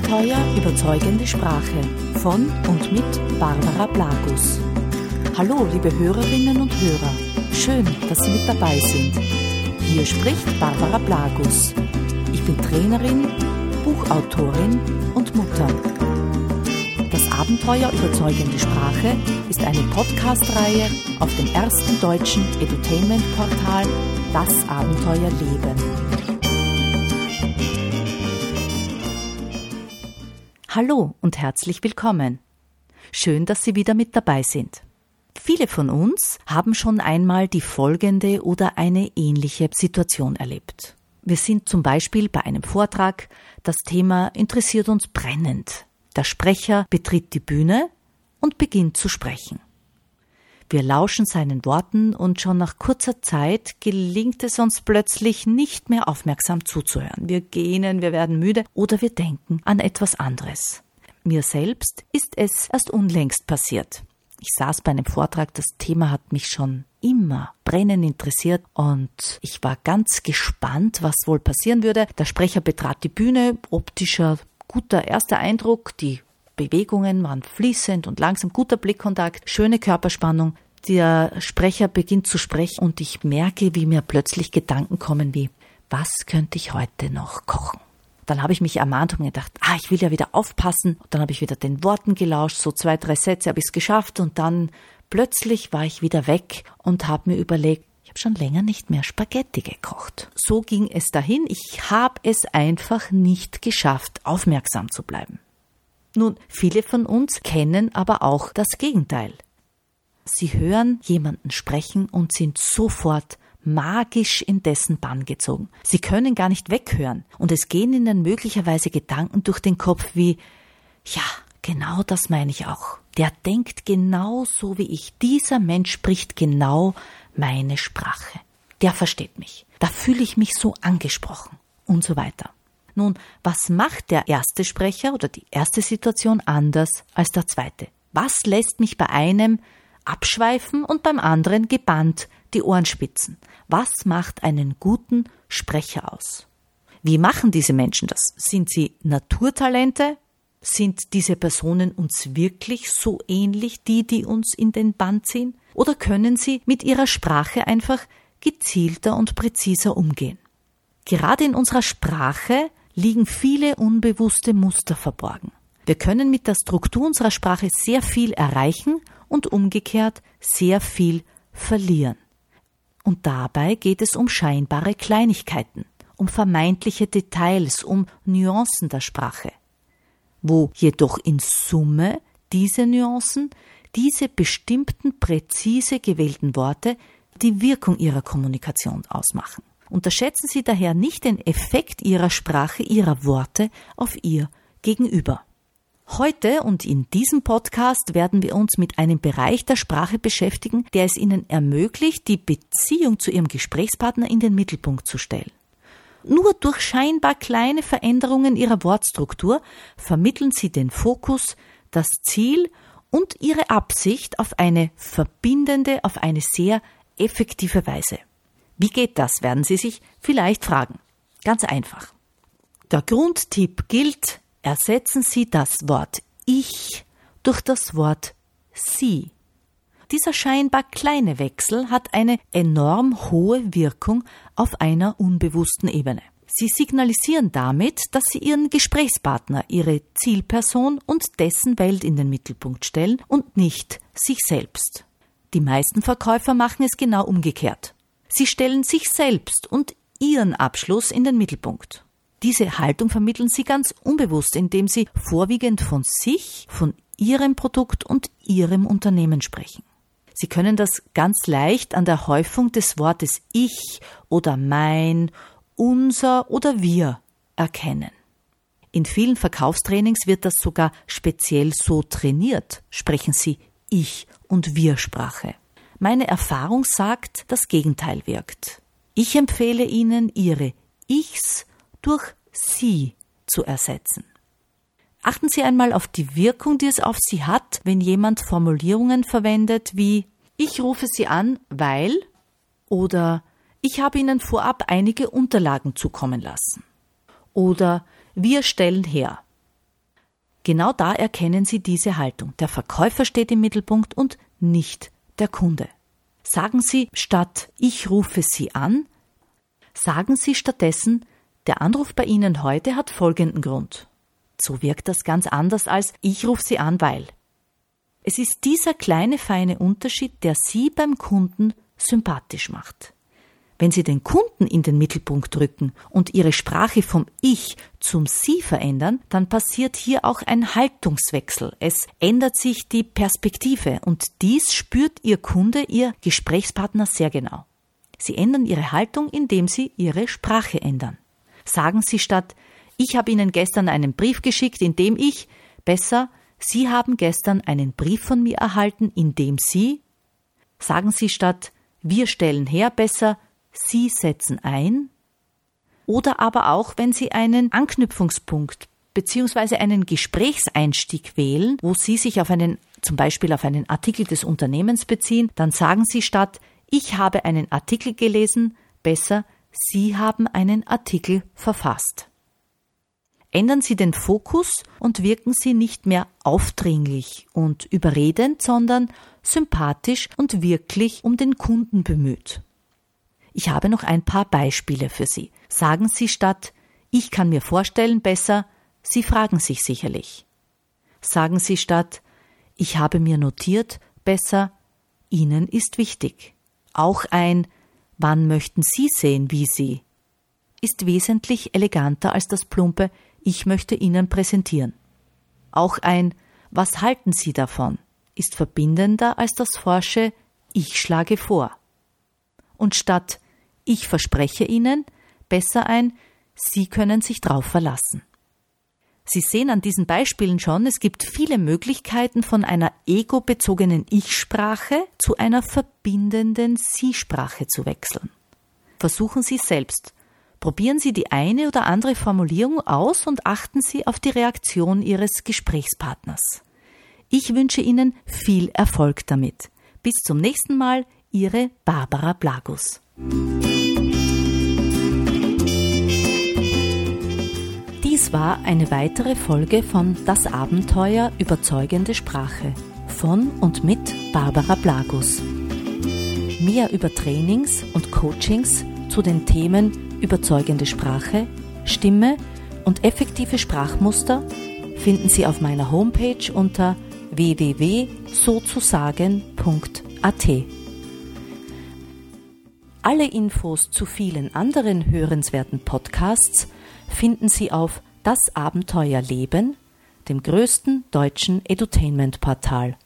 Abenteuer überzeugende Sprache von und mit Barbara Blagus. Hallo, liebe Hörerinnen und Hörer. Schön, dass Sie mit dabei sind. Hier spricht Barbara Blagus. Ich bin Trainerin, Buchautorin und Mutter. Das Abenteuer überzeugende Sprache ist eine Podcast-Reihe auf dem ersten deutschen Edutainment-Portal Das Abenteuer Leben. Hallo und herzlich willkommen. Schön, dass Sie wieder mit dabei sind. Viele von uns haben schon einmal die folgende oder eine ähnliche Situation erlebt. Wir sind zum Beispiel bei einem Vortrag, das Thema interessiert uns brennend. Der Sprecher betritt die Bühne und beginnt zu sprechen. Wir lauschen seinen Worten und schon nach kurzer Zeit gelingt es uns plötzlich nicht mehr aufmerksam zuzuhören. Wir gähnen, wir werden müde oder wir denken an etwas anderes. Mir selbst ist es erst unlängst passiert. Ich saß bei einem Vortrag, das Thema hat mich schon immer brennend interessiert und ich war ganz gespannt, was wohl passieren würde. Der Sprecher betrat die Bühne, optischer guter erster Eindruck, die Bewegungen waren fließend und langsam, guter Blickkontakt, schöne Körperspannung. Der Sprecher beginnt zu sprechen und ich merke, wie mir plötzlich Gedanken kommen wie, was könnte ich heute noch kochen? Dann habe ich mich ermahnt und gedacht, ah, ich will ja wieder aufpassen. Und dann habe ich wieder den Worten gelauscht, so zwei, drei Sätze habe ich es geschafft und dann plötzlich war ich wieder weg und habe mir überlegt, ich habe schon länger nicht mehr Spaghetti gekocht. So ging es dahin. Ich habe es einfach nicht geschafft, aufmerksam zu bleiben. Nun, viele von uns kennen aber auch das Gegenteil. Sie hören jemanden sprechen und sind sofort magisch in dessen Bann gezogen. Sie können gar nicht weghören und es gehen ihnen möglicherweise Gedanken durch den Kopf wie, ja, genau das meine ich auch. Der denkt genau so wie ich. Dieser Mensch spricht genau meine Sprache. Der versteht mich. Da fühle ich mich so angesprochen und so weiter. Nun, was macht der erste Sprecher oder die erste Situation anders als der zweite? Was lässt mich bei einem abschweifen und beim anderen gebannt die Ohren spitzen? Was macht einen guten Sprecher aus? Wie machen diese Menschen das? Sind sie Naturtalente? Sind diese Personen uns wirklich so ähnlich, die, die uns in den Band ziehen? Oder können sie mit ihrer Sprache einfach gezielter und präziser umgehen? Gerade in unserer Sprache liegen viele unbewusste Muster verborgen. Wir können mit der Struktur unserer Sprache sehr viel erreichen und umgekehrt sehr viel verlieren. Und dabei geht es um scheinbare Kleinigkeiten, um vermeintliche Details, um Nuancen der Sprache, wo jedoch in Summe diese Nuancen, diese bestimmten präzise gewählten Worte die Wirkung ihrer Kommunikation ausmachen. Unterschätzen Sie daher nicht den Effekt Ihrer Sprache, Ihrer Worte auf Ihr Gegenüber. Heute und in diesem Podcast werden wir uns mit einem Bereich der Sprache beschäftigen, der es Ihnen ermöglicht, die Beziehung zu Ihrem Gesprächspartner in den Mittelpunkt zu stellen. Nur durch scheinbar kleine Veränderungen Ihrer Wortstruktur vermitteln Sie den Fokus, das Ziel und Ihre Absicht auf eine verbindende, auf eine sehr effektive Weise. Wie geht das, werden Sie sich vielleicht fragen. Ganz einfach. Der Grundtipp gilt, ersetzen Sie das Wort ich durch das Wort sie. Dieser scheinbar kleine Wechsel hat eine enorm hohe Wirkung auf einer unbewussten Ebene. Sie signalisieren damit, dass Sie Ihren Gesprächspartner, Ihre Zielperson und dessen Welt in den Mittelpunkt stellen und nicht sich selbst. Die meisten Verkäufer machen es genau umgekehrt. Sie stellen sich selbst und ihren Abschluss in den Mittelpunkt. Diese Haltung vermitteln sie ganz unbewusst, indem sie vorwiegend von sich, von ihrem Produkt und ihrem Unternehmen sprechen. Sie können das ganz leicht an der Häufung des Wortes ich oder mein, unser oder wir erkennen. In vielen Verkaufstrainings wird das sogar speziell so trainiert, sprechen Sie Ich und Wir Sprache. Meine Erfahrung sagt, das Gegenteil wirkt. Ich empfehle Ihnen, Ihre Ichs durch Sie zu ersetzen. Achten Sie einmal auf die Wirkung, die es auf Sie hat, wenn jemand Formulierungen verwendet wie Ich rufe Sie an, weil oder Ich habe Ihnen vorab einige Unterlagen zukommen lassen oder wir stellen her. Genau da erkennen Sie diese Haltung. Der Verkäufer steht im Mittelpunkt und nicht der Kunde. Sagen Sie statt ich rufe Sie an, sagen Sie stattdessen der Anruf bei Ihnen heute hat folgenden Grund. So wirkt das ganz anders als ich rufe Sie an, weil. Es ist dieser kleine feine Unterschied, der Sie beim Kunden sympathisch macht. Wenn Sie den Kunden in den Mittelpunkt rücken und Ihre Sprache vom Ich zum Sie verändern, dann passiert hier auch ein Haltungswechsel. Es ändert sich die Perspektive und dies spürt Ihr Kunde, Ihr Gesprächspartner sehr genau. Sie ändern Ihre Haltung, indem Sie Ihre Sprache ändern. Sagen Sie statt ich habe Ihnen gestern einen Brief geschickt, in dem ich, besser, Sie haben gestern einen Brief von mir erhalten, in dem Sie, sagen Sie statt wir stellen her, besser Sie setzen ein oder aber auch, wenn Sie einen Anknüpfungspunkt bzw. einen Gesprächseinstieg wählen, wo Sie sich auf einen, zum Beispiel auf einen Artikel des Unternehmens beziehen, dann sagen Sie statt ich habe einen Artikel gelesen, besser Sie haben einen Artikel verfasst. Ändern Sie den Fokus und wirken Sie nicht mehr aufdringlich und überredend, sondern sympathisch und wirklich um den Kunden bemüht. Ich habe noch ein paar Beispiele für Sie. Sagen Sie statt ich kann mir vorstellen besser, Sie fragen sich sicherlich. Sagen Sie statt ich habe mir notiert besser, Ihnen ist wichtig. Auch ein wann möchten Sie sehen, wie Sie ist wesentlich eleganter als das plumpe ich möchte Ihnen präsentieren. Auch ein was halten Sie davon ist verbindender als das forsche Ich schlage vor. Und statt Ich verspreche Ihnen besser ein Sie können sich drauf verlassen. Sie sehen an diesen Beispielen schon, es gibt viele Möglichkeiten von einer ego-bezogenen Ich-Sprache zu einer verbindenden Sie-Sprache zu wechseln. Versuchen Sie selbst. Probieren Sie die eine oder andere Formulierung aus und achten Sie auf die Reaktion Ihres Gesprächspartners. Ich wünsche Ihnen viel Erfolg damit. Bis zum nächsten Mal, Ihre Barbara Blagus. Dies war eine weitere Folge von Das Abenteuer überzeugende Sprache von und mit Barbara Blagus. Mehr über Trainings und Coachings zu den Themen überzeugende Sprache, Stimme und effektive Sprachmuster finden Sie auf meiner Homepage unter www.sozusagen.at. Alle Infos zu vielen anderen hörenswerten Podcasts finden Sie auf Das Abenteuer Leben, dem größten deutschen Edutainment-Portal.